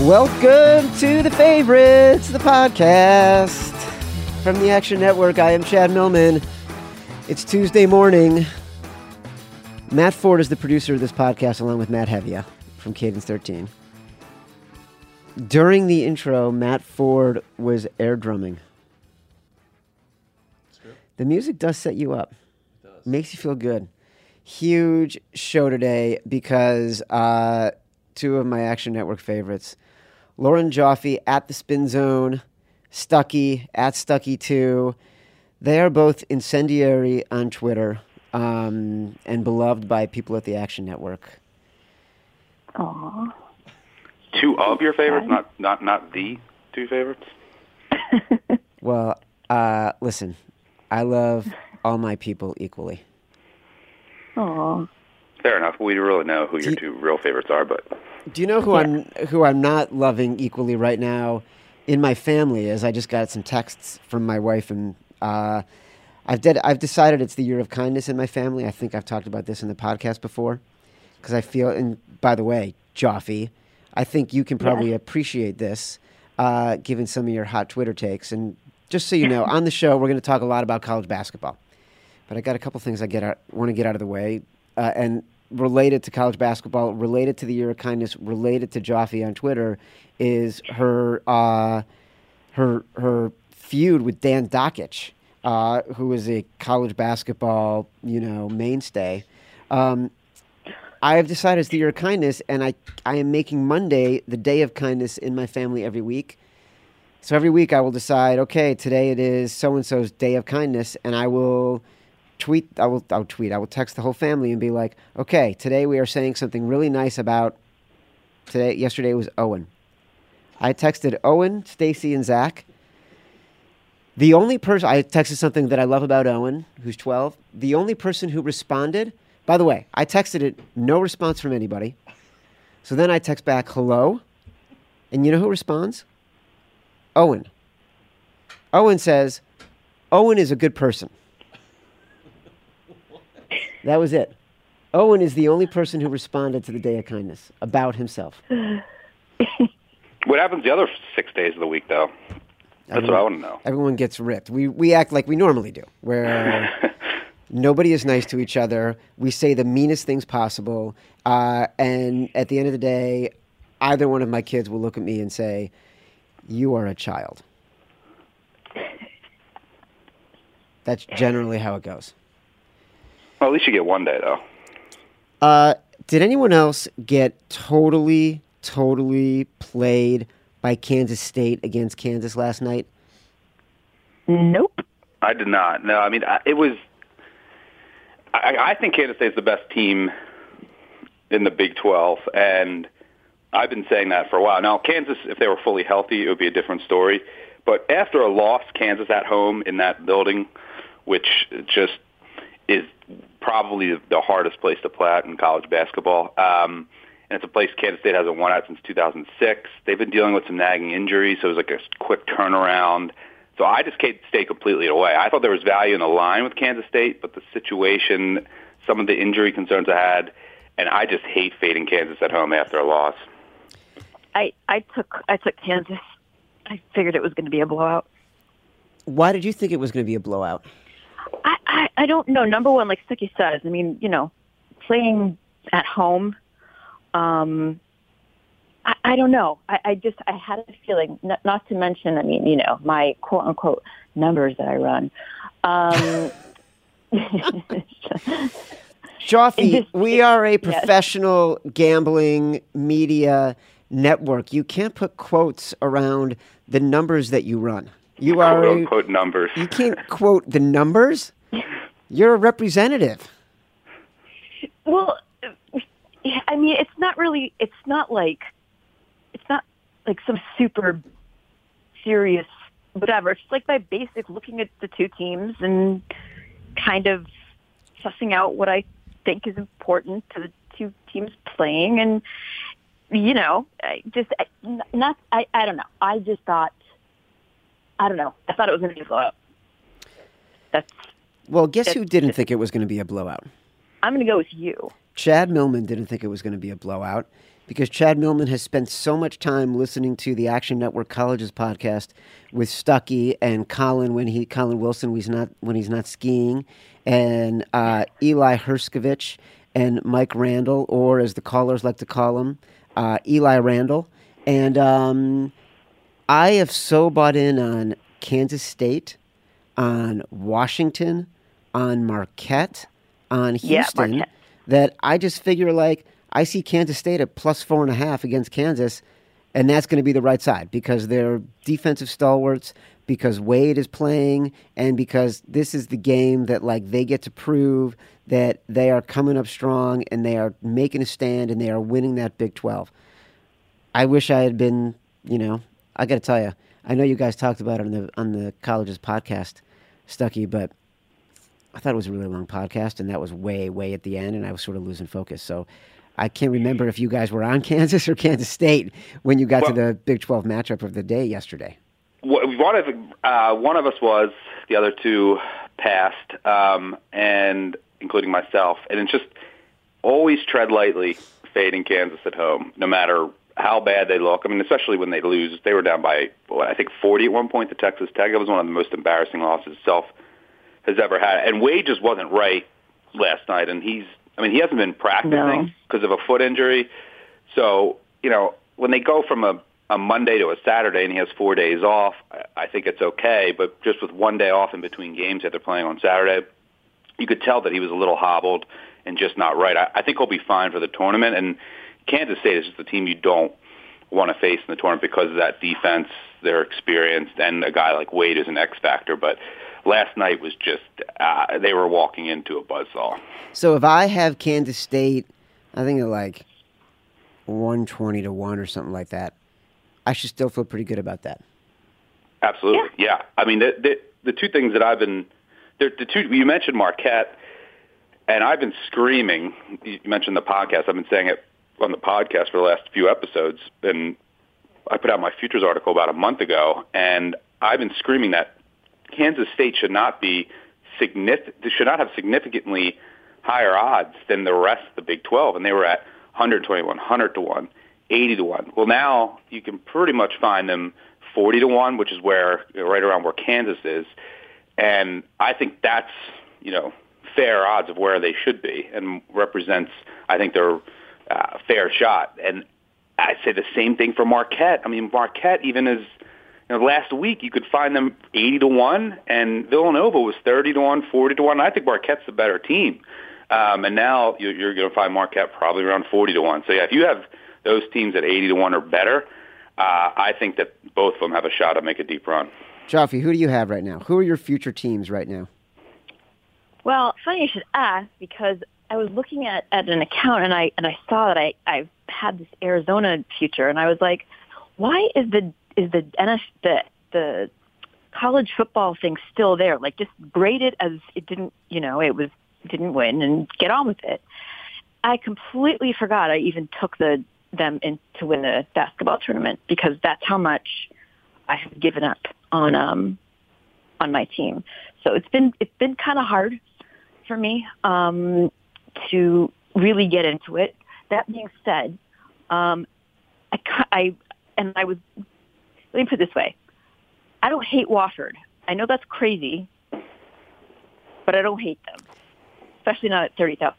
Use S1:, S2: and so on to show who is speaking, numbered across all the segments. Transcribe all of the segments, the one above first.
S1: Welcome to the favorites, the podcast from the Action Network. I am Chad Millman. It's Tuesday morning. Matt Ford is the producer of this podcast, along with Matt Hevia from Cadence 13. During the intro, Matt Ford was air drumming. The music does set you up. it Makes you feel good. Huge show today because uh, two of my Action Network favorites, Lauren Joffe at the Spin Zone, Stuckey at Stuckey2. They are both incendiary on Twitter um, and beloved by people at the Action Network.
S2: Aw.
S3: Two of your favorites, not not not the two favorites.
S1: Well, uh, listen, I love all my people equally.
S2: Aw.
S3: Fair enough. We really know who your two real favorites are, but
S1: Do you know who I'm who I'm not loving equally right now in my family? Is I just got some texts from my wife and uh, I've did, I've decided it's the year of kindness in my family. I think I've talked about this in the podcast before because I feel. And by the way, Joffe, I think you can probably appreciate this uh, given some of your hot Twitter takes. And just so you know, on the show we're going to talk a lot about college basketball. But I got a couple things I get out, want to get out of the way, uh, and related to college basketball, related to the year of kindness, related to Joffe on Twitter, is her uh, her her feud with Dan Dakich, uh, who is a college basketball you know mainstay. Um, I have decided it's the year of kindness, and I I am making Monday the day of kindness in my family every week. So every week I will decide, okay, today it is so and so's day of kindness, and I will tweet. I will. I'll tweet. I will text the whole family and be like, okay, today we are saying something really nice about. Today, yesterday was Owen. I texted Owen, Stacy, and Zach. The only person I texted something that I love about Owen, who's 12. The only person who responded. By the way, I texted it, no response from anybody. So then I text back, hello, and you know who responds? Owen. Owen says, Owen is a good person. That was it. Owen is the only person who responded to the Day of Kindness about himself.
S3: what happens the other six days of the week, though? That's what I want to know.
S1: Everyone gets ripped. We, we act like we normally do, where nobody is nice to each other. We say the meanest things possible. Uh, and at the end of the day, either one of my kids will look at me and say, You are a child. That's generally how it goes.
S3: Well, at least you get one day, though.
S1: Uh, did anyone else get totally, totally played by Kansas State against Kansas last night?
S2: Nope.
S3: I did not. No, I mean I- it was. I, I think Kansas State's the best team in the Big 12, and I've been saying that for a while. Now, Kansas, if they were fully healthy, it would be a different story. But after a loss, Kansas at home in that building, which just is probably the hardest place to play at in college basketball. Um, and it's a place Kansas State hasn't won at since 2006. They've been dealing with some nagging injuries, so it was like a quick turnaround. So I just can't completely away. I thought there was value in the line with Kansas State, but the situation, some of the injury concerns I had, and I just hate fading Kansas at home after a loss.
S2: I I took I took Kansas. I figured it was going to be a blowout.
S1: Why did you think it was going to be a blowout?
S2: I, I I don't know. Number one, like Stuckey says, I mean, you know, playing at home. Um, I, I don't know. I, I just I had a feeling. Not, not to mention, I mean, you know, my quote unquote numbers that I run. Um,
S1: Joffe, we are a
S2: yes.
S1: professional gambling media network. You can't put quotes around the numbers that you run. You are
S3: Quote
S1: a,
S3: unquote numbers.
S1: you can't quote the numbers. You're a representative.
S2: Well, I mean, it's not really. It's not like. It's not like some super serious whatever. It's like my basic looking at the two teams and kind of sussing out what I think is important to the two teams playing, and you know, I just I, not. I I don't know. I just thought. I don't know. I thought it was going to be a blowout. That's
S1: Well, guess who didn't think it was going to be a blowout?
S2: I'm going to go with you.
S1: Chad Millman didn't think it was going to be a blowout because Chad Millman has spent so much time listening to the Action Network Colleges podcast with Stuckey and Colin when he Colin Wilson when he's not when he's not skiing, and uh, Eli Hershkovich and Mike Randle, or as the callers like to call him, uh, Eli Randle, and um, I have so bought in on Kansas State, on Washington, on Marquette, on
S2: Yeah,
S1: Houston
S2: Marquette.
S1: that I just figure like I see Kansas State at plus four and a half against Kansas, and that's going to be the right side because they're defensive stalwarts, because Wade is playing, and because this is the game that like they get to prove that they are coming up strong and they are making a stand and they are winning that Big Twelve. I wish I had been, you know, I got to tell you, I know you guys talked about it on the on the colleges podcast, Stuckey, but I thought it was a really long podcast, and that was way, way at the end, and I was sort of losing focus. So I can't remember if you guys were on Kansas or Kansas State when you got to the Big 12 matchup of the day yesterday.
S3: One of uh, one of us was, the other two passed, um, and including myself. And it's just always tread lightly, fading Kansas at home, no matter how bad they look. I mean, especially when they lose. They were down by what, I think 40 at one point to Texas Tech. That was one of the most embarrassing losses Self has ever had. And Wade just wasn't right last night, and he's. I mean, he hasn't been practicing because of a foot injury. So you know, when they go from a a Monday to a Saturday and he has four days off, I, think it's okay. But just with one day off in between games that they're playing on Saturday, you could tell that he was a little hobbled and just not right. I, I think he'll be fine for the tournament. And Kansas State is just the team you don't want to face in the tournament because of that defense, their experience, and a guy like Wade is an X factor. But last night was just uh, they were walking into a buzzsaw.
S1: So if I have Kansas State, I think they're like 120 to 1 or something like that, I should still feel pretty good about that.
S3: Absolutely, yeah. I mean, the, the the two things that I've been the, the two you mentioned Marquette, and I've been screaming. You mentioned the podcast. I've been saying it on the podcast for the last few episodes, and I put out my futures article about a month ago, and I've been screaming that Kansas State should not be significant. Should not have significantly higher odds than the rest of the Big 12, and they were at 121, 100 to one, 80 to one. Well, now you can pretty much find them 40 to one, which is where right around where Kansas is, and I think that's you know fair odds of where they should be, and represents I think their uh, fair shot. And I say the same thing for Marquette. I mean, Marquette even is you know, last week you could find them 80 to 1 and Villanova was 30 to 1, 40 to 1. I think Marquette's the better team. Um, and now you're, you're going to find Marquette probably around 40 to 1. So yeah, if you have those teams at 80 to 1 or better, uh, I think that both of them have a shot to make a deep run.
S1: Joffe, who do you have right now? Who are your future teams right now?
S2: Well, funny you should ask because I was looking at, at an account and I and I saw that I I had this Arizona future and I was like, why is the is the NF, the the college football thing still there? Like just grade it as it didn't you know it was didn't win and get on with it. I completely forgot I even took the them in to win the basketball tournament because that's how much I have given up on um on my team. So it's been it's been kind of hard for me um, to really get into it. That being said, um, I, I and I was let me put it this way: I don't hate Wofford. I know that's crazy, but I don't hate them, especially not at thirty thousand.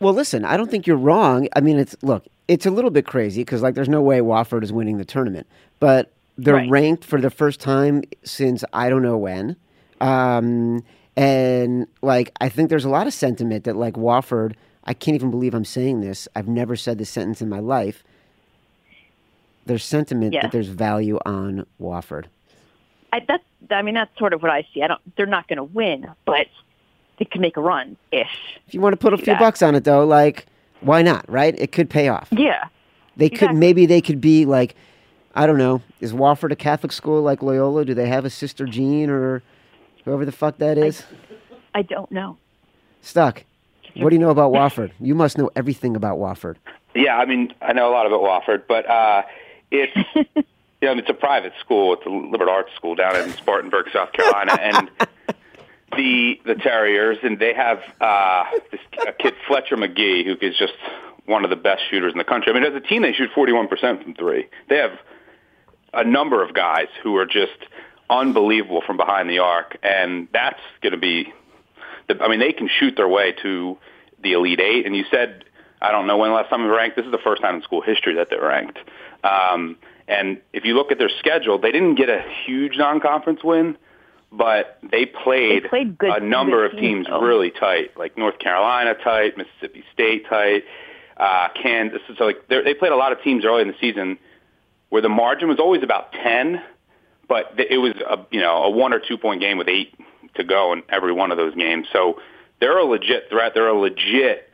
S1: Well, listen, I don't think you're wrong. I mean, it's look, it's a little bit crazy because like there's no way Wofford is winning the tournament, but they're
S2: Right.
S1: ranked for the first time since I don't know when. Um, and like I think there's a lot of sentiment that like Wofford, I can't even believe I'm saying this. I've never said this sentence in my life. There's sentiment
S2: Yeah.
S1: that there's value on Wofford.
S2: I, that's I mean that's sort of what I see. I don't. They're not going to win, but they can make a run ish.
S1: If you want to put a few
S2: Yeah.
S1: bucks on it though, like why not, right? It could pay off.
S2: Yeah.
S1: They could maybe they could be like, I don't know. Is Wofford a Catholic school like Loyola? Do they have a Sister Jean or whoever the fuck that is?
S2: I don't know.
S1: Stuck. What do you know about Wofford? You must know everything about Wofford.
S3: Yeah, I mean, I know a lot about Wofford, but uh, it's you know, it's a private school. It's a liberal arts school down in Spartanburg, South Carolina, and the the Terriers, and they have uh, this a kid Fletcher Magee, who is just one of the best shooters in the country. I mean, as a team, they shoot 41% from three. They have a number of guys who are just unbelievable from behind the arc, and that's going to be. The, I mean, they can shoot their way to the Elite Eight. And you said, I don't know when the last time they were ranked. This is the first time in school history that they're ranked. Um, and if you look at their schedule, they didn't get a huge non-conference win, but they played,
S2: They played good-
S3: a number of teams really tight, like North Carolina tight, Mississippi State tight, uh, Kansas. So like they played a lot of teams early in the season where the margin was always about ten, but th- it was a you know a one or two point game with eight to go in every one of those games. So they're a legit threat. They're a legit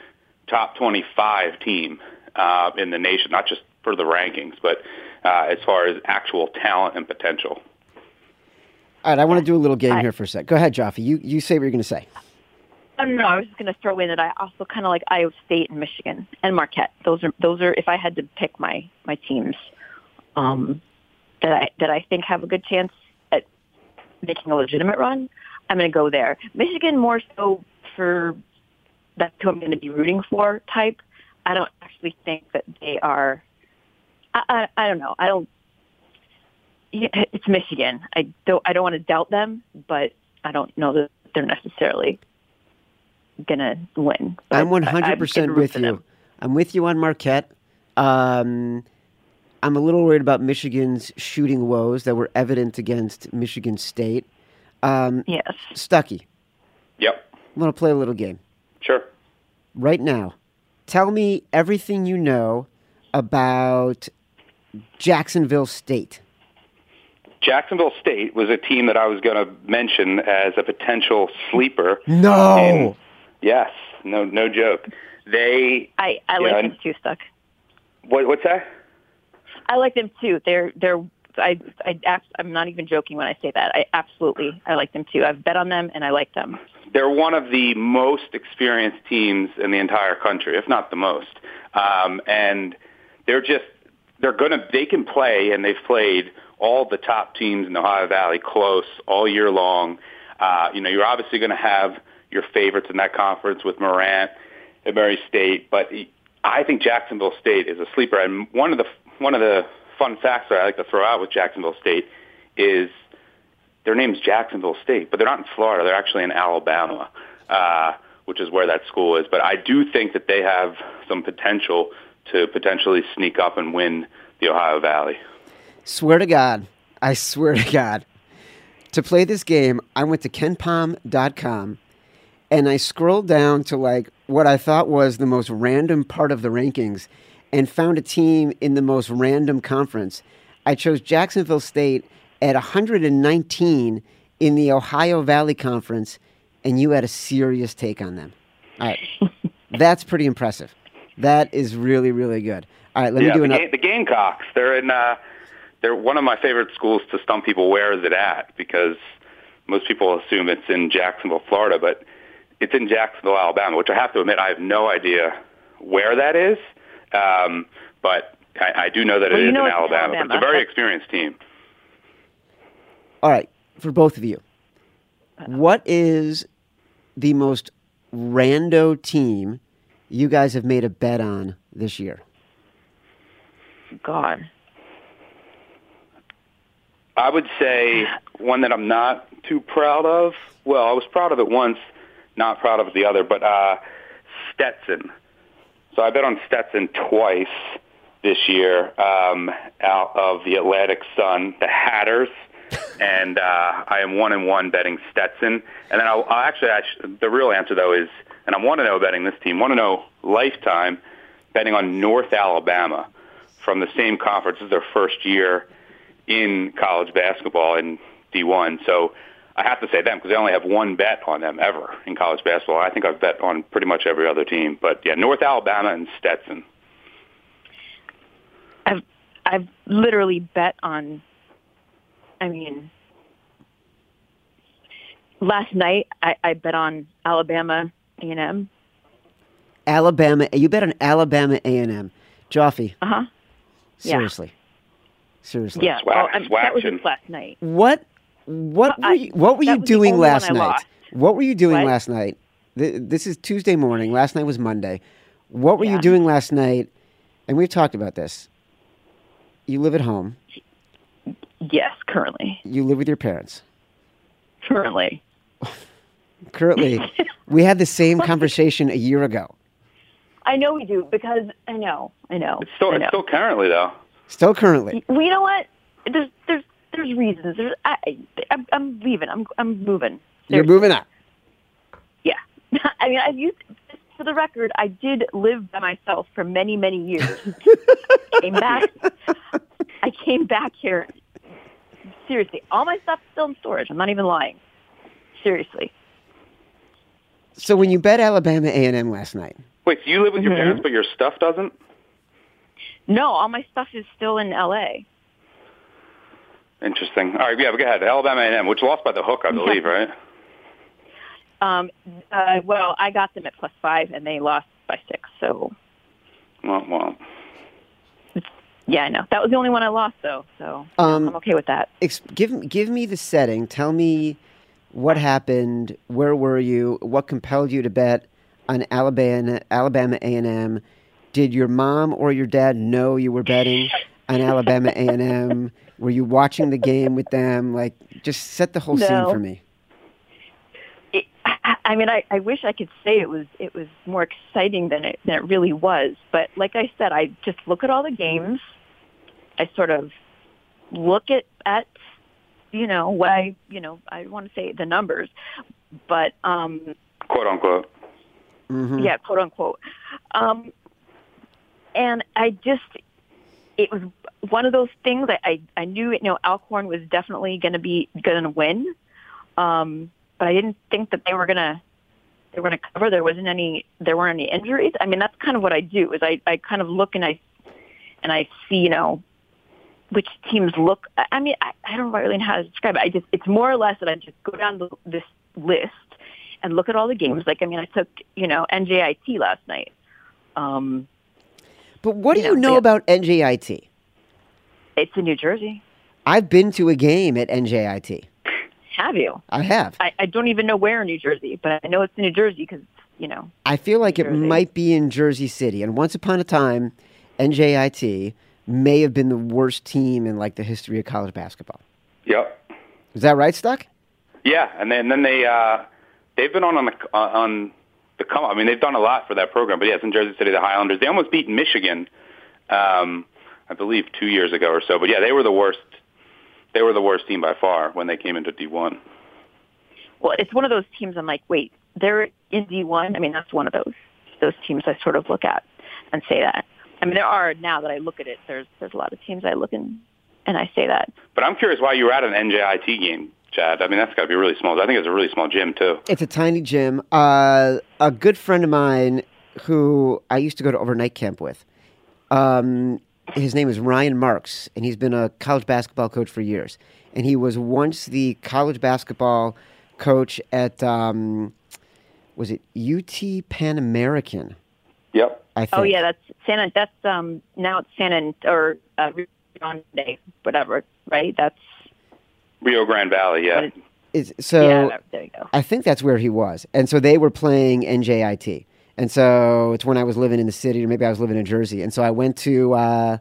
S3: top twenty five team uh, in the nation, not just for the rankings, but uh, as far as actual talent and potential.
S1: All right, I want to do a little game
S2: I-
S1: here for a sec. Go ahead, Joffe. You you say what you're going to say.
S2: I don't know. I was just going to throw in that I also kind of like Iowa State and Michigan and Marquette. Those are those are if I had to pick my my teams um, that I that I think have a good chance at making a legitimate run. I'm going to go there. Michigan more so for that's who I'm going to be rooting for type. I don't actually think that they are. I I, I don't know. I don't. It's Michigan. I don't. I don't want to doubt them, but I don't know that they're necessarily gonna win. But
S1: I'm 100 percent with you.
S2: them.
S1: I'm with you on Marquette. Um, I'm a little worried about Michigan's shooting woes that were evident against Michigan State. Um,
S2: Yes.
S1: Stuckey,
S3: Yep,
S1: I'm going to play a little game
S3: sure.
S1: right now. Tell me everything you know about Jacksonville State.
S3: Jacksonville State was a team that I was going to mention as a potential sleeper.
S1: No.
S3: And- yes, no, no joke. They
S2: I I like
S3: and-
S2: them too, Stuck.
S3: what, what's that?
S2: I like them too. They're they're. I I I'm not even joking when I say that. I absolutely I like them too. I've bet on them and I like them.
S3: They're one of the most experienced teams in the entire country, if not the most. Um, and they're just they're gonna they can play, and they've played all the top teams in the Ohio Valley close all year long. Uh, you know, you're obviously going to have your favorites in that conference with Morant and Murray State, but I think Jacksonville State is a sleeper. And one of the one of the fun facts that I like to throw out with Jacksonville State is their name's Jacksonville State, but they're not in Florida. They're actually in Alabama, uh, which is where that school is. But I do think that they have some potential to potentially sneak up and win the Ohio Valley.
S1: Swear to God, I swear to God. To play this game, I went to kenpom.com and I scrolled down to like what I thought was the most random part of the rankings and found a team in the most random conference. I chose Jacksonville State at 119 in the Ohio Valley Conference, and you had a serious take on them. All right. That's pretty impressive. That is really, really good. All right, let
S3: yeah,
S1: me do
S3: the,
S1: another.
S3: Ga- the Gamecocks. They're in. Uh, they're one of my favorite schools to stump people. Where is it at? Because most people assume it's in Jacksonville, Florida, but it's in Jacksonville, Alabama. Which I have to admit, I have no idea where that is. Um, but I, I do know that
S2: Well,
S3: it
S2: you
S3: is
S2: know
S3: in
S2: it's in
S3: Alabama. But it's a very experienced team.
S1: All right, for both of you, what is the most rando team you guys have made a bet on this year?
S2: God.
S3: I would say one that I'm not too proud of. Well, I was proud of it once, not proud of the other, but uh, Stetson. So I bet on Stetson twice this year um, out of the Atlantic Sun, the Hatters, and uh, I am one and one betting Stetson. And then I'll, I'll actually, actually, the real answer though is, and I'm one and zero betting this team, one and zero lifetime betting on North Alabama from the same conference. This is their first year in college basketball in D1. So I have to say them because I only have one bet on them ever in college basketball. I think I've bet on pretty much every other team. But yeah, North Alabama and Stetson.
S2: I've I've literally bet on. I mean, last night I, I bet on Alabama A and M.
S1: Alabama. You bet on Alabama A and M. Joffe,
S2: Uh huh. Yeah.
S1: seriously, seriously.
S2: Yeah.
S3: Swax-
S2: well, I'm- that was just last night.
S1: What? What were you, What were
S2: that
S1: you doing last night? What were you doing
S2: What?
S1: last night? This is Tuesday morning. Last night was Monday. What were you doing last night? And we've talked about this. You live at home.
S2: Yes, currently.
S1: You live with your parents.
S2: Currently.
S1: Currently, we had the same conversation a year ago.
S2: I know we do because I know, I know.
S3: It's still
S2: I
S3: it's still currently though.
S1: Still currently.
S2: Well, you know what? There's there's there's reasons. There's I, I'm, I'm leaving. I'm I'm moving.
S1: You're moving on.
S2: Yeah. I mean, I've used for the record. I did live by myself for many many years. came back. I came back here. Seriously, all my stuff's still in storage. I'm not even lying. Seriously.
S1: So when you bet Alabama A&M last night,
S3: Wait, so you live with your
S2: Mhm.
S3: parents, but your stuff doesn't?
S2: No, all my stuff is still in L.A.
S3: Interesting. All right, yeah, but go ahead. Alabama A&M, which lost by the hook, I believe, right?
S2: Um, uh, well, I got them at plus five, and they lost by six. So
S3: Well, well,
S2: yeah, I know that was the only one I lost, though. So
S1: Um,
S2: I'm okay with that.
S1: ex- give give me the setting. Tell me what happened. Where were you? What compelled you to bet on Alabama Alabama A&M? Did your mom or your dad know you were betting on Alabama A&M? Were you watching the game with them? Like, just set the whole scene for me.
S2: It, I, I mean, I, I wish I could say it was it was more exciting than it than it really was. But like I said, I just look at all the games. I sort of look at at you know what I you know I want to say the numbers, but um,
S3: quote unquote.
S1: hmm
S2: yeah, quote unquote. Um, and I just, it was one of those things. I, I, I knew, you know, Alcorn was definitely going to be going to win, um, but I didn't think that they were going to they were going to cover. There wasn't any, there weren't any injuries. I mean, that's kind of what I do. Is I, I kind of look and I, and I see, you know, which teams look. I- I mean, I, I don't really know how to describe it. I just, it's more or less that I just go down the, this list and look at all the games. Like, I mean, I took, you know, NJIT last night. Um,
S1: But what do
S2: You
S1: you
S2: know,
S1: know
S2: yeah.
S1: about NJIT?
S2: it's in New Jersey.
S1: I've been to a game at NJIT.
S2: Have you?
S1: I have.
S2: I, I don't even know where in New Jersey, but I know it's in New Jersey because, you know,
S1: I feel like it
S2: Jersey.
S1: might be in Jersey City. And once upon a time, NJIT may have been the worst team in like the history of college basketball.
S3: Yep.
S1: Is that right, Stuck?
S3: Yeah, and then then they uh, they've been on on the on the come. I mean, they've done a lot for that program. But yes, in Jersey City, the Highlanders they almost beat Michigan, um, I believe, two years ago or so. But yeah, they were the worst. They were the worst team by far when they came into D one.
S2: well, it's one of those teams I'm like, wait, they're in D1. I mean, that's one of those those teams I sort of look at and say that. I mean, there are now that I look at it. There's there's a lot of teams I look in and I say that.
S3: But I'm curious why you were at an NJIT game, Chad. I mean, that's got to be really small. I think it's a really small gym too.
S1: It's a tiny gym. Uh, a good friend of mine who I used to go to overnight camp with. Um, his name is Ryan Marks, and he's been a college basketball coach for years. And he was once the college basketball coach at um, was it UT Pan American?
S3: Yep.
S1: I think.
S2: Oh yeah, that's Santa. That's um now it's Santa or uh, Rio Grande, whatever, right? That's
S3: Rio Grande Valley. Yeah.
S2: What is-
S1: Is, so
S2: yeah. There, there you go.
S1: I think that's where he was. And so they were playing NJIT. And so it's when I was living in the city, or maybe I was living in Jersey. And so I went to uh,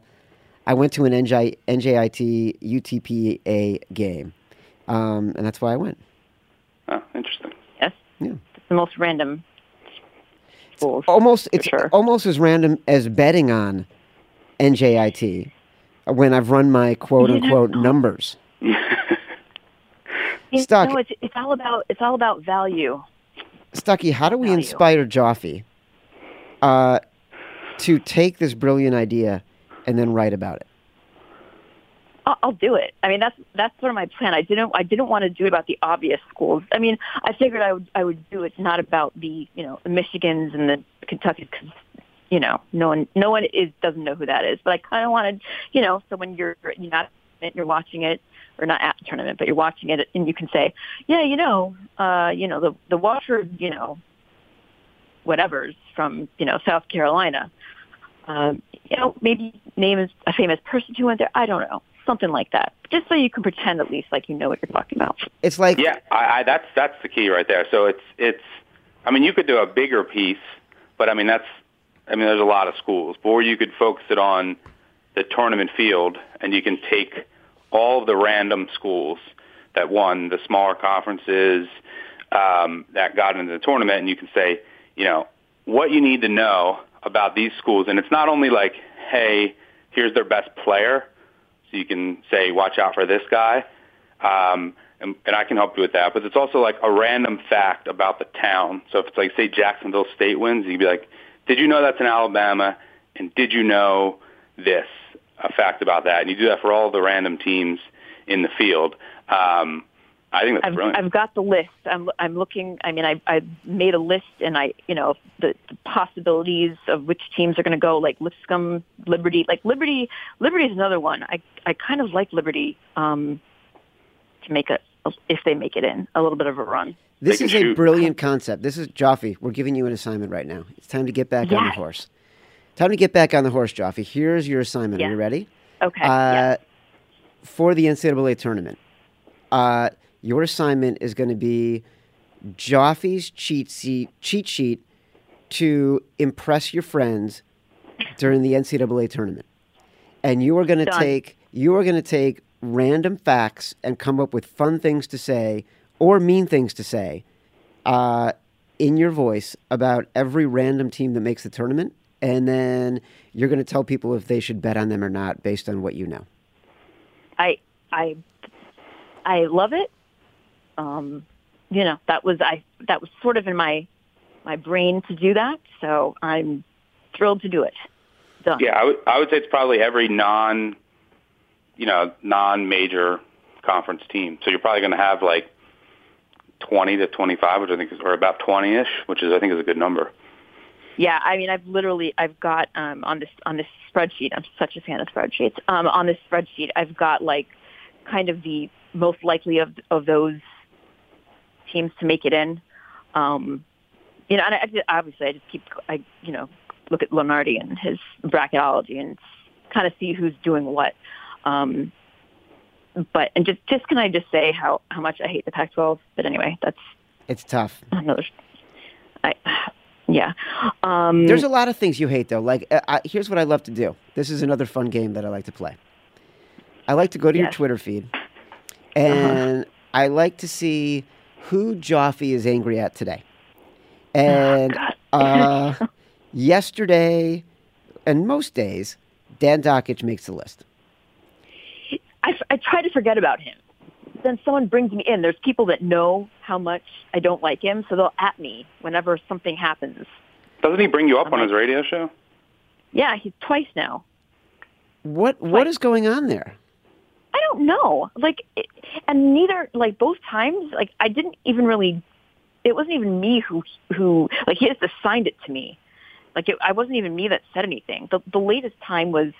S1: I went to an NJ, NJIT UTPA game, um, and that's why I went.
S3: Oh, interesting.
S2: Yes.
S1: Yeah.
S2: It's the most random schools.
S1: Almost it's
S2: sure.
S1: almost as random as betting on NJIT when I've run my quote unquote numbers. Stuck.
S2: know, it's it's all about it's all about value.
S1: Stuckey, how do we
S2: Value.
S1: inspire Joffe uh, to take this brilliant idea and then write about it?
S2: I'll, do it. I mean, that's that's sort of my plan. I didn't I didn't want to do it about the obvious schools. I mean, I figured I would I would do it not about the you know the Michigans and the Kentuckys because you know no one no one is doesn't know who that is. But I kind of wanted you know so when you're you're not you're watching it or not at the tournament, but you're watching it and you can say, yeah, you know, uh, you know the the Wofford, you know, whatever's from you know South Carolina. Um, you know, maybe name is a famous person who went there. I don't know. Something like that, just so you can pretend at least like you know what you're talking about.
S1: It's like
S3: Yeah, I, I, that's that's the key right there. So it's it's. I mean, you could do a bigger piece, but I mean that's. I mean, there's a lot of schools, or you could focus it on the tournament field, and you can take all of the random schools that won the smaller conferences um, that got into the tournament, and you can say, you know, what you need to know about these schools, and it's not only like, hey, here's their best player, so you can say, watch out for this guy, um, and, and I can help you with that. But it's also like a random fact about the town. So if it's like, say, Jacksonville State wins, you'd be like, did you know that's in Alabama, and did you know this? A fact about that, and you do that for all the random teams in the field. Um, I think that's
S2: I've,
S3: brilliant.
S2: I've got the list. I'm I'm looking. I mean, I I made a list, and I you know the, the possibilities of which teams are going to go. Like Lipscomb, Liberty. Like Liberty, Liberty is another one. I I kind of like Liberty um, to make a if they make it in a little bit of a run.
S1: this is
S3: can
S1: a brilliant concept. This is Joffe. We're giving you an assignment right now. It's time to get back on the
S2: Yes.
S1: horse. Time to get back on the horse, Joffe. Here's your assignment. Are you ready?
S2: Okay.
S1: Uh,
S2: yeah.
S1: For the NCAA tournament, uh, your assignment is going to be Joffe's cheat sheet, cheat sheet to impress your friends during the NCAA tournament, and you are going to take you are going to take random facts and come up with fun things to say or mean things to say uh, in your voice about every random team that makes the tournament, and then you're going to tell people if they should bet on them or not based on what you know.
S2: I I I love it. Um, you know, that was I that was sort of in my my brain to do that, so I'm thrilled to do it. Done.
S3: Yeah, I would I would say it's probably every non, you know, non-major conference team. So you're probably going to have like 20 to 25, which I think is, or about 20ish, which is I think is a good number.
S2: Yeah, I mean, I've literally, I've got um, on this on this spreadsheet. I'm such a fan of spreadsheets. Um, on this spreadsheet, I've got like kind of the most likely of of those teams to make it in. Um, you know, and I, I obviously I just keep, I you know, look at Lunardi and his bracketology and kind of see who's doing what. Um, but and just just can I just say how how much I hate the Pac-12? But anyway, that's
S1: It's tough.
S2: another. I yeah. Um,
S1: There's a lot of things you hate, though. Like, uh, I, here's what I love to do. This is another fun game that I like to play. I like to go to your Twitter feed, and I like to see who Joffe is angry at today. And uh, yesterday, and most days, Dan Dakich makes the list.
S2: I, I try to forget about him. Then someone brings me in. There's people that know how much I don't like him, so they'll at me whenever something happens.
S3: Doesn't he bring you up
S2: I'm
S3: on
S2: like-
S3: his radio show?
S2: Yeah, he's twice now.
S1: What What is going on there?
S2: I don't know. Like, it, and neither, like both times, like I didn't even really. It wasn't even me who who like he just assigned it to me. Like it, I wasn't even me that said anything. The the latest time was,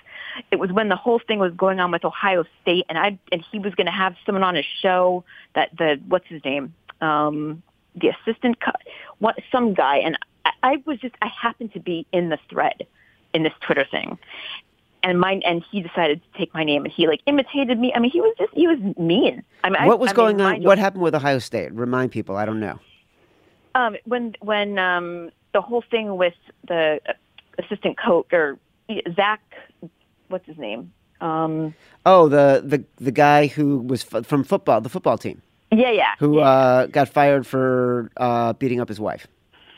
S2: it was when the whole thing was going on with Ohio State, and I and he was going to have someone on his show that the what's his name, um, the assistant, what some guy, and I, I was just I happened to be in the thread, in this Twitter thing, and mine and he decided to take my name and he like imitated me. I mean, he was just he was mean. I mean,
S1: What was
S2: I mean,
S1: going on?
S2: mind you,
S1: What happened with Ohio State? Remind people. I don't know.
S2: Um, when when um, the whole thing with the assistant coach or Zach, what's his name? Um,
S1: Oh, the the the guy who was f- from football, the football team,
S2: yeah, yeah,
S1: who
S2: yeah,
S1: uh, got fired for uh, beating up his wife.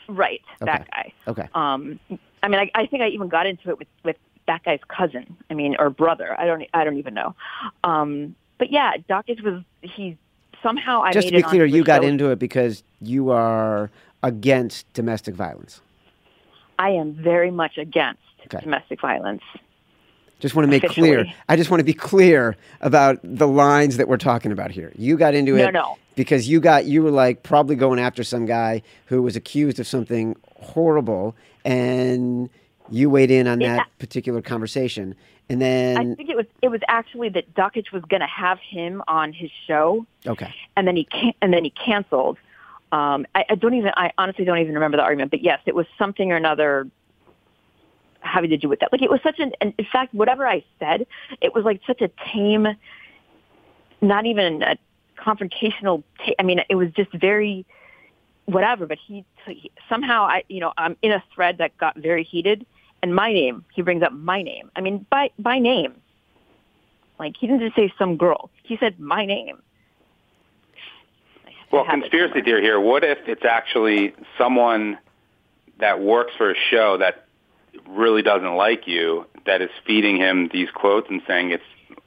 S2: right, that guy.
S1: Okay.
S2: Um, I mean, I, I think I even got into it with with that guy's cousin. I mean, or brother. I don't I don't even know. Um, but yeah, Dawkins was he somehow I
S1: Just to be clear, you got
S2: show.
S1: into it because you are against domestic violence.
S2: I am very much against
S1: Okay.
S2: domestic violence.
S1: Just want to make clear. I just want to be clear about the lines that we're talking about here. You got into
S2: No,
S1: it
S2: no.
S1: because you got you were like probably going after some guy who was accused of something horrible, and you weighed in on that particular conversation. And then I
S2: think it was it was actually that Dakich was going to have him on his show,
S1: okay,
S2: and then he can, and then he canceled. Um, I, I don't even I honestly don't even remember the argument, but yes, it was something or another. having to do with that. Like it was such an, and in fact, whatever I said, it was like such a tame, not even a confrontational. Ta- I mean, it was just very whatever. But he, he somehow, I, you know, I'm in a thread that got very heated, and my name, he brings up my name. I mean, by by name. Like he didn't just say some girl. He said my name.
S3: Well, conspiracy theory here. What if it's actually someone that works for a show that really doesn't like you that is feeding him these quotes and saying it's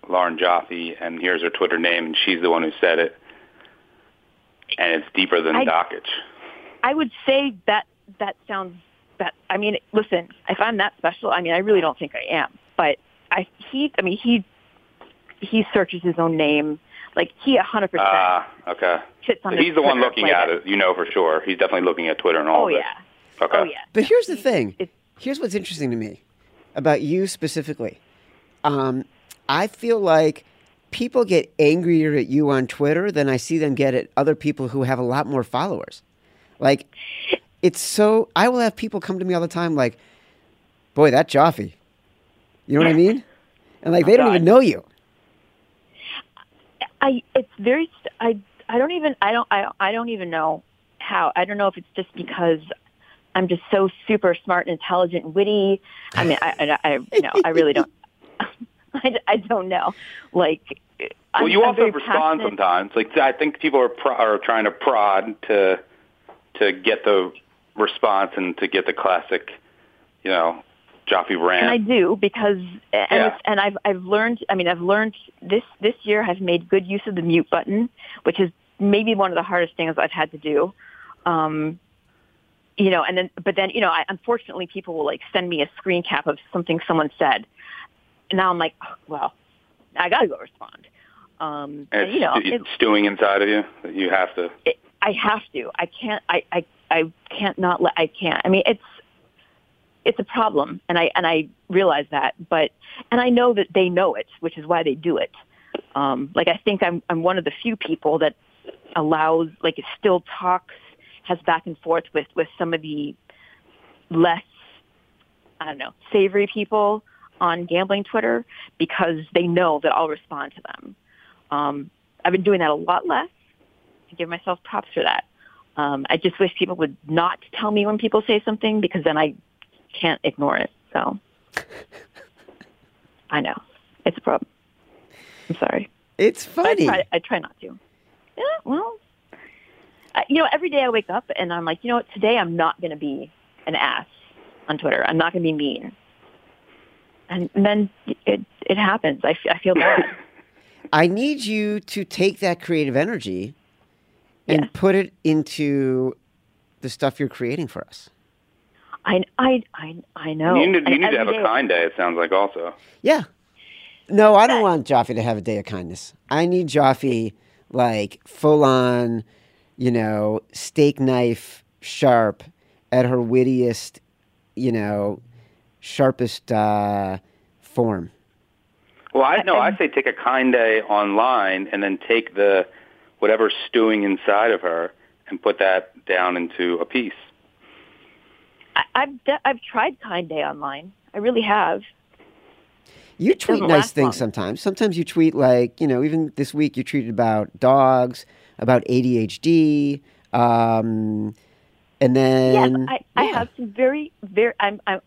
S3: Lauren Joffe and here's her Twitter name and she's the one who said it, and it's deeper than
S2: I-
S3: Dakich.
S2: I would say that that sounds that I mean, listen, if I'm that special, I mean, I really don't think I am. But I he I mean, he he searches his own name. Like he a hundred percent
S3: Ah, okay.
S2: sits on
S3: So he's the one looking
S2: like
S3: at it. You know for sure. He's definitely looking at Twitter and all
S2: Oh
S3: of it.
S2: yeah.
S3: Okay.
S2: Oh yeah.
S1: But here's the thing.
S2: It's-
S1: Here's what's interesting to me about you specifically. Um, I feel like people get angrier at you on Twitter than I see them get at other people who have a lot more followers. Like, it's so. I will have people come to me all the time, like, "Boy, that Joffe." You know what I mean? And like, they don't
S2: God.
S1: even know you.
S2: I it's very I I don't even I don't I I don't even know how I don't know if it's just because I'm just so super smart and intelligent and witty. I mean I I, I you know I really don't I, I don't know like
S3: Well,
S2: I'm,
S3: you also respond
S2: passionate.
S3: sometimes. Like I think people are pro- are trying to prod to to get the response and to get the classic, you know, Joffe rant.
S2: And I do because and
S3: Yeah.
S2: it's, and I've I've learned I mean I've learned this this year I've made good use of the mute button, which is maybe one of the hardest things I've had to do. Um you know, and then but then, you know, I, unfortunately people will like send me a screen cap of something someone said. And now I'm like, oh, well, I got to go respond. Um
S3: and
S2: and, you know,
S3: it's,
S2: it,
S3: it's stewing inside of you. that You have to.
S2: it, I have to. I can't. I, I I can't not let. I can't. I mean, it's it's a problem, and I and I realize that. But and I know that they know it, which is why they do it. Um, like I think I'm I'm one of the few people that allows like it still talks has back and forth with with some of the less I don't know savory people on gambling Twitter because they know that I'll respond to them. Um, I've been doing that a lot less. I give myself props for that. Um, I just wish people would not tell me when people say something because then I can't ignore it. So I know it's a problem. I'm sorry.
S1: It's
S2: But I
S1: funny.
S2: try, I try not to. Yeah, well, I, you know, every day I wake up and I'm like, you know what? Today I'm not going to be an ass on Twitter. I'm not going to be mean. And, and then it it happens. I, f- I feel bad.
S1: I need you to take that creative energy and
S2: Yes.
S1: put it into the stuff you're creating for us.
S2: I I I I know.
S3: you need, you
S2: And
S3: need to have
S2: every
S3: a
S2: day-
S3: kind day. It sounds like also.
S1: Yeah. No, I don't want Joffe to have a day of kindness. I need Joffe like full on, you know, steak knife sharp at her wittiest, you know, sharpest uh, form.
S3: Well, I know. I say take a kind day online and then take the whatever's stewing inside of her and put that down into a piece.
S2: I, I've de- I've tried Kind Day online. I really have.
S1: You tweet nice things
S2: long.
S1: sometimes. Sometimes you tweet like, you know, even this week you tweeted about dogs, about ADHD, um, and then
S2: yes, I, I have some very very. I'm I'm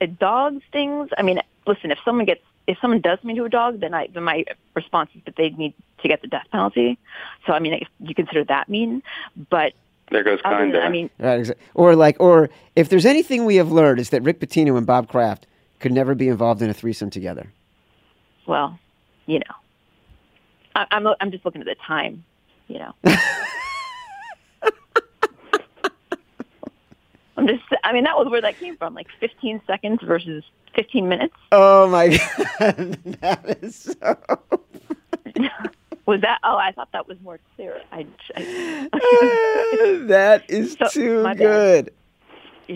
S2: uh, dogs things. I mean, listen, if someone gets if someone does something to a dog, then I then my response is that they need to get the death penalty. So I mean, if you consider that mean, but
S3: There goes kind
S2: than. I mean,
S1: Right, exa- or like, or if there's anything we have learned is that Rick Pitino and Bob Kraft could never be involved in a threesome together.
S2: well, you know, I, I'm I'm just looking at the time. You know. I'm just, I mean, that was where that came from, like 15 seconds versus 15 minutes.
S1: Oh my god, that is so.
S2: Was that? Oh, I thought that was more clear. I, I
S1: that is
S2: So,
S1: too
S2: my bad.
S1: good.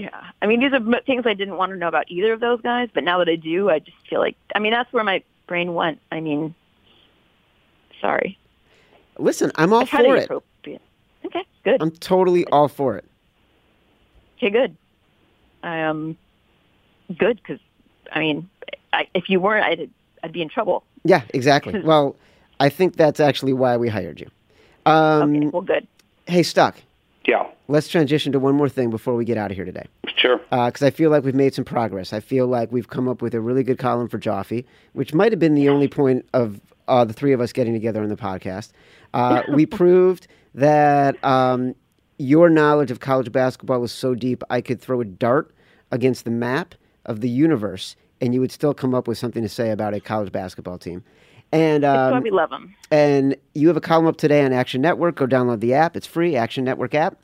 S2: yeah. I mean, these are things I didn't want to know about either of those guys, but now that I do, I just feel like, I mean, that's where my brain went. I mean, sorry.
S1: Listen, I'm all for it.
S2: appropriate. Okay, good.
S1: I'm totally all for it.
S2: Okay, good. I um, good because I mean, I, if you weren't, I'd I'd be in trouble.
S1: Yeah, exactly. well, I think that's actually why we hired you. Um,
S2: okay, well, good.
S1: Hey, Stuck.
S3: Yeah.
S1: Let's transition to one more thing before we get out of here today.
S3: Sure.
S1: Because uh, I feel like we've made some progress. I feel like we've come up with a really good column for Joffe, which might have been the only point of uh, the three of us getting together on the podcast. Uh, we proved that um, your knowledge of college basketball is so deep, I could throw a dart against the map of the universe, and you would still come up with something to say about a college basketball team. And um,
S2: we love them.
S1: And you have a column up today on Action Network. Go download the app; it's free. Action Network app.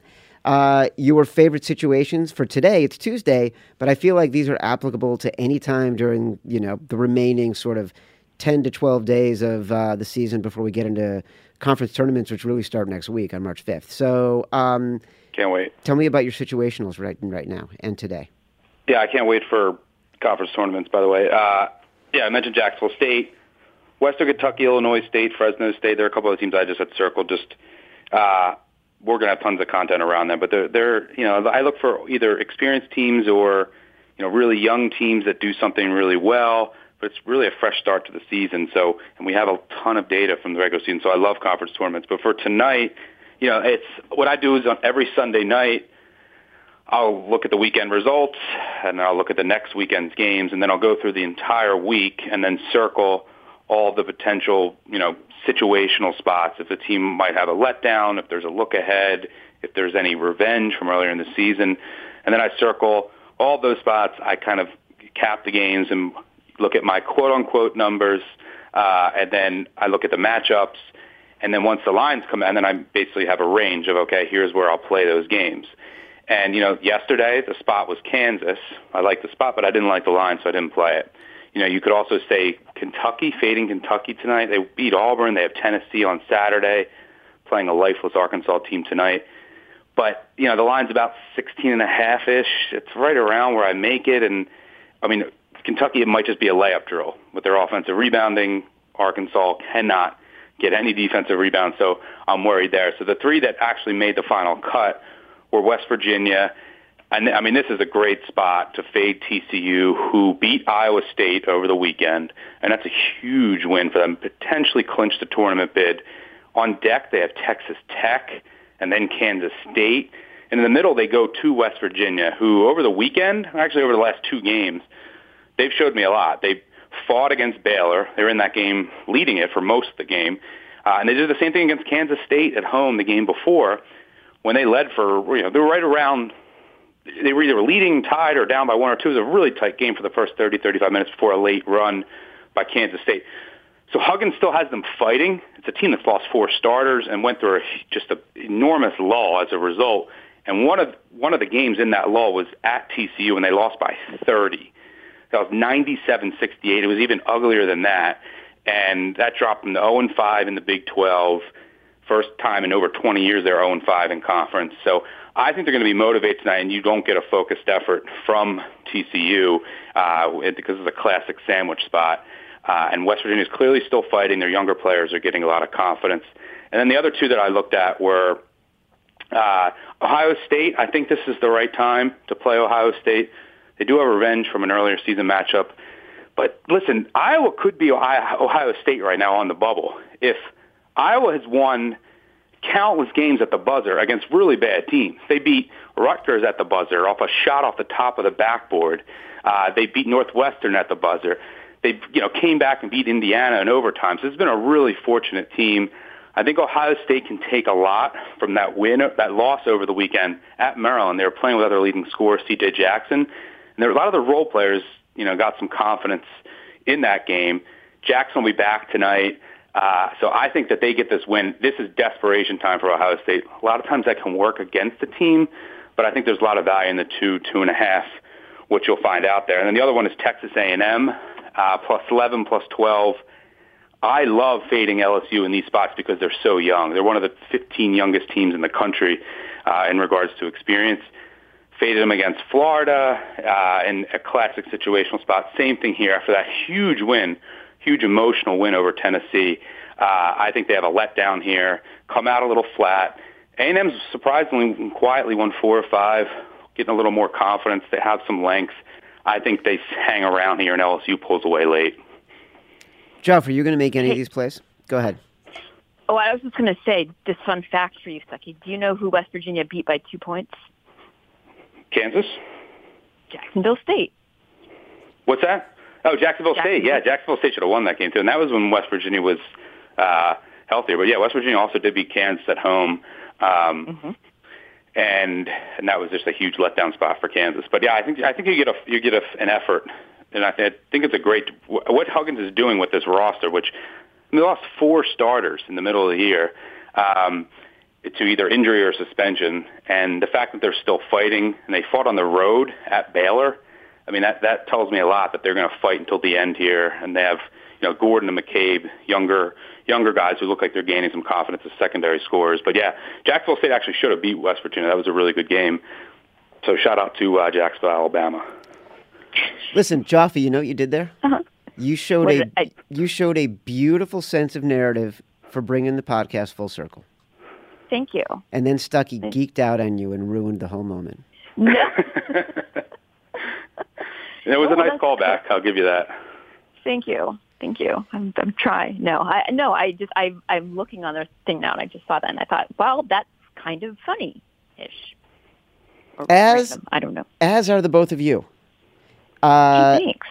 S1: Uh, your favorite situations for today. It's Tuesday, but I feel like these are applicable to any time during you know the remaining sort of ten to twelve days of uh, the season before we get into conference tournaments, which really start next week on March fifth. So, um,
S3: can't wait.
S1: Tell me about your situationals right right now and today.
S3: Yeah, I can't wait for conference tournaments. By the way, uh, yeah, I mentioned Jacksonville State. Western Kentucky, Illinois State, Fresno State. There are a couple of teams I just had circled. Just uh, we're going to have tons of content around them, but they're they're you know I look for either experienced teams or you know really young teams that do something really well. But it's really a fresh start to the season. So and we have a ton of data from the regular season. So I love conference tournaments. But for tonight, you know, it's what I do is on every Sunday night. I'll look at the weekend results, and I'll look at the next weekend's games, and then I'll go through the entire week and then circle all the potential, you know, situational spots. If the team might have a letdown, if there's a look ahead, if there's any revenge from earlier in the season, and then I circle all those spots. I kind of cap the games and look at my quote unquote numbers, uh, and then I look at the matchups. And then once the lines come in, then I basically have a range of okay, here's where I'll play those games. And you know, yesterday the spot was Kansas. I liked the spot, but I didn't like the line, so I didn't play it. You know, you could also say Kentucky, fading Kentucky tonight. They beat Auburn. They have Tennessee on Saturday, playing a lifeless Arkansas team tonight. But, you know, the line's about 16 and a half-ish. It's right around where I make it. And, I mean, Kentucky, it might just be a layup drill with their offensive rebounding. Arkansas cannot get any defensive rebound, so I'm worried there. So the three that actually made the final cut were West Virginia and I mean, this is a great spot to fade TCU, who beat Iowa State over the weekend, and that's a huge win for them. Potentially clinch the tournament bid. On deck, they have Texas Tech and then Kansas State. And in the middle, they go to West Virginia, who over the weekend, actually over the last two games, they've showed me a lot. They fought against Baylor. They were in that game, leading it for most of the game. Uh, and they did the same thing against Kansas State at home the game before when they led for, you know, they were right around they were either leading, tied, or down by one or two. It was a really tight game for the first 30, 35 minutes before a late run by Kansas State. So Huggins still has them fighting. It's a team that's lost four starters and went through a, just an enormous lull as a result. And one of one of the games in that lull was at TCU, and they lost by 30. That was 97-68. It was even uglier than that, and that dropped them to 0 5 in the Big 12. First time in over 20 years they're 0 5 in conference. So I think they're going to be motivated tonight, and you don't get a focused effort from TCU uh, because it's a classic sandwich spot. Uh, and West Virginia is clearly still fighting. Their younger players are getting a lot of confidence. And then the other two that I looked at were uh, Ohio State. I think this is the right time to play Ohio State. They do have revenge from an earlier season matchup. But listen, Iowa could be Ohio State right now on the bubble. If Iowa has won – countless games at the buzzer against really bad teams. They beat Rutgers at the buzzer off a shot off the top of the backboard. Uh, they beat Northwestern at the buzzer. They you know came back and beat Indiana in overtime. So it's been a really fortunate team. I think Ohio State can take a lot from that win, that loss over the weekend at Maryland. They were playing with other leading scorer, C.J. Jackson, and there a lot of the role players, you know, got some confidence in that game. Jackson will be back tonight. Uh, so I think that they get this win. This is desperation time for Ohio State. A lot of times that can work against the team, but I think there's a lot of value in the two, two and a half, which you'll find out there. And then the other one is Texas A&M, uh, plus 11, plus 12. I love fading LSU in these spots because they're so young. They're one of the 15 youngest teams in the country uh, in regards to experience. Faded them against Florida uh, in a classic situational spot. Same thing here after that huge win huge emotional win over Tennessee. Uh, I think they have a letdown here, come out a little flat. A&M's surprisingly quietly won four or five, getting a little more confidence. They have some length. I think they hang around here and LSU pulls away late.
S1: Jeff, are you going to make any of these plays? Go ahead.
S2: Oh, I was just going to say this fun fact for you, Stuckey. Do you know who West Virginia beat by two points?
S3: Kansas?
S2: Jacksonville State.
S3: What's that? Oh, Jacksonville State. Yeah, Jacksonville State should have won that game too, and that was when West Virginia was uh, healthier. But yeah, West Virginia also did beat Kansas at home, um, and and that was just a huge letdown spot for Kansas. But yeah, I think I think you get a you get a, an effort, and I, th- I think it's a great what Huggins is doing with this roster, which I mean, they lost four starters in the middle of the year. Um, to either injury or suspension, and the fact that they're still fighting and they fought on the road at Baylor, I mean that that tells me a lot that they're going to fight until the end here, and they have you know Gordon and McCabe, younger younger guys who look like they're gaining some confidence as secondary scorers. But yeah, Jacksonville State actually should have beat West Virginia. That was a really good game. So shout out to uh, Jacksonville, Alabama.
S1: Listen, Joffe, you know what you did there?
S2: Uh-huh.
S1: You showed
S2: What
S1: a you showed a beautiful sense of narrative for bringing the podcast full circle.
S2: Thank you.
S1: And then Stuckey geeked out on you and ruined the whole moment.
S2: No.
S3: It was
S2: Oh,
S3: a nice
S2: that's-
S3: callback. I'll give you that.
S2: Thank you. Thank you. I'm, I'm trying. No, I no. I just I I'm looking on their thing now, and I just saw that, and I thought, well, that's kind of funny, ish.
S1: As-
S2: I don't know.
S1: As are the both of you. Uh,
S2: Thanks.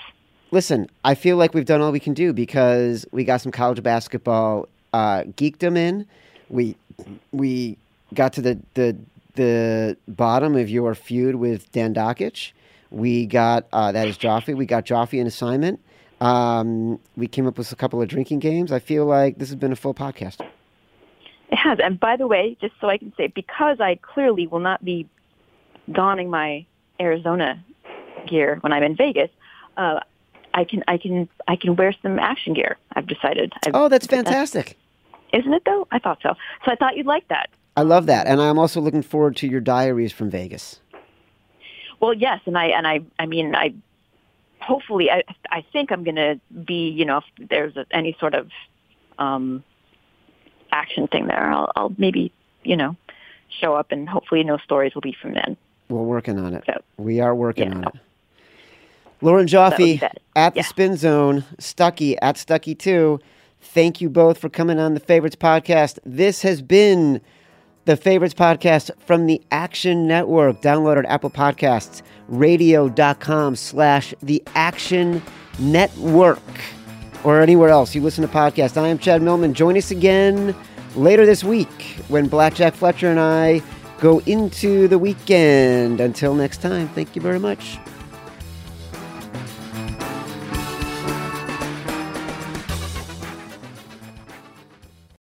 S1: listen, I feel like we've done all we can do because we got some college basketball uh, geekdom in. We we got to the the the bottom of your feud with Dan Dakich. We got uh, that is Joffrey. We got Joffrey an assignment. Um, we came up with a couple of drinking games. I feel like this has been a full podcast.
S2: It has. And by the way, just so I can say, because I clearly will not be donning my Arizona gear when I'm in Vegas, uh, I can I can I can wear some action gear. I've decided. I've,
S1: Oh, that's fantastic.
S2: Isn't it though? I thought so. So I thought you'd like that.
S1: I love that, and I'm also looking forward to your diaries from Vegas.
S2: Well, yes, and I and I I mean I hopefully I I think I'm going to be you know if there's a, any sort of um action thing there, I'll I'll maybe you know show up and hopefully no stories will be from then.
S1: We're working on it.
S2: So-
S1: We are working
S2: Yeah.
S1: on it. Lauren
S2: Joffe
S1: Jaffe
S2: be bad.
S1: at the Spin Zone, Stuckey at Stuckey2. Thank you both for coming on the Favorites Podcast. This has been the Favorites Podcast from the Action Network. Download at Apple Podcasts, radio.com slash the Action Network, or anywhere else you listen to podcasts. I am Chad Millman. Join us again later this week when Blackjack Fletcher and I go into the weekend. Until next time, thank you very much.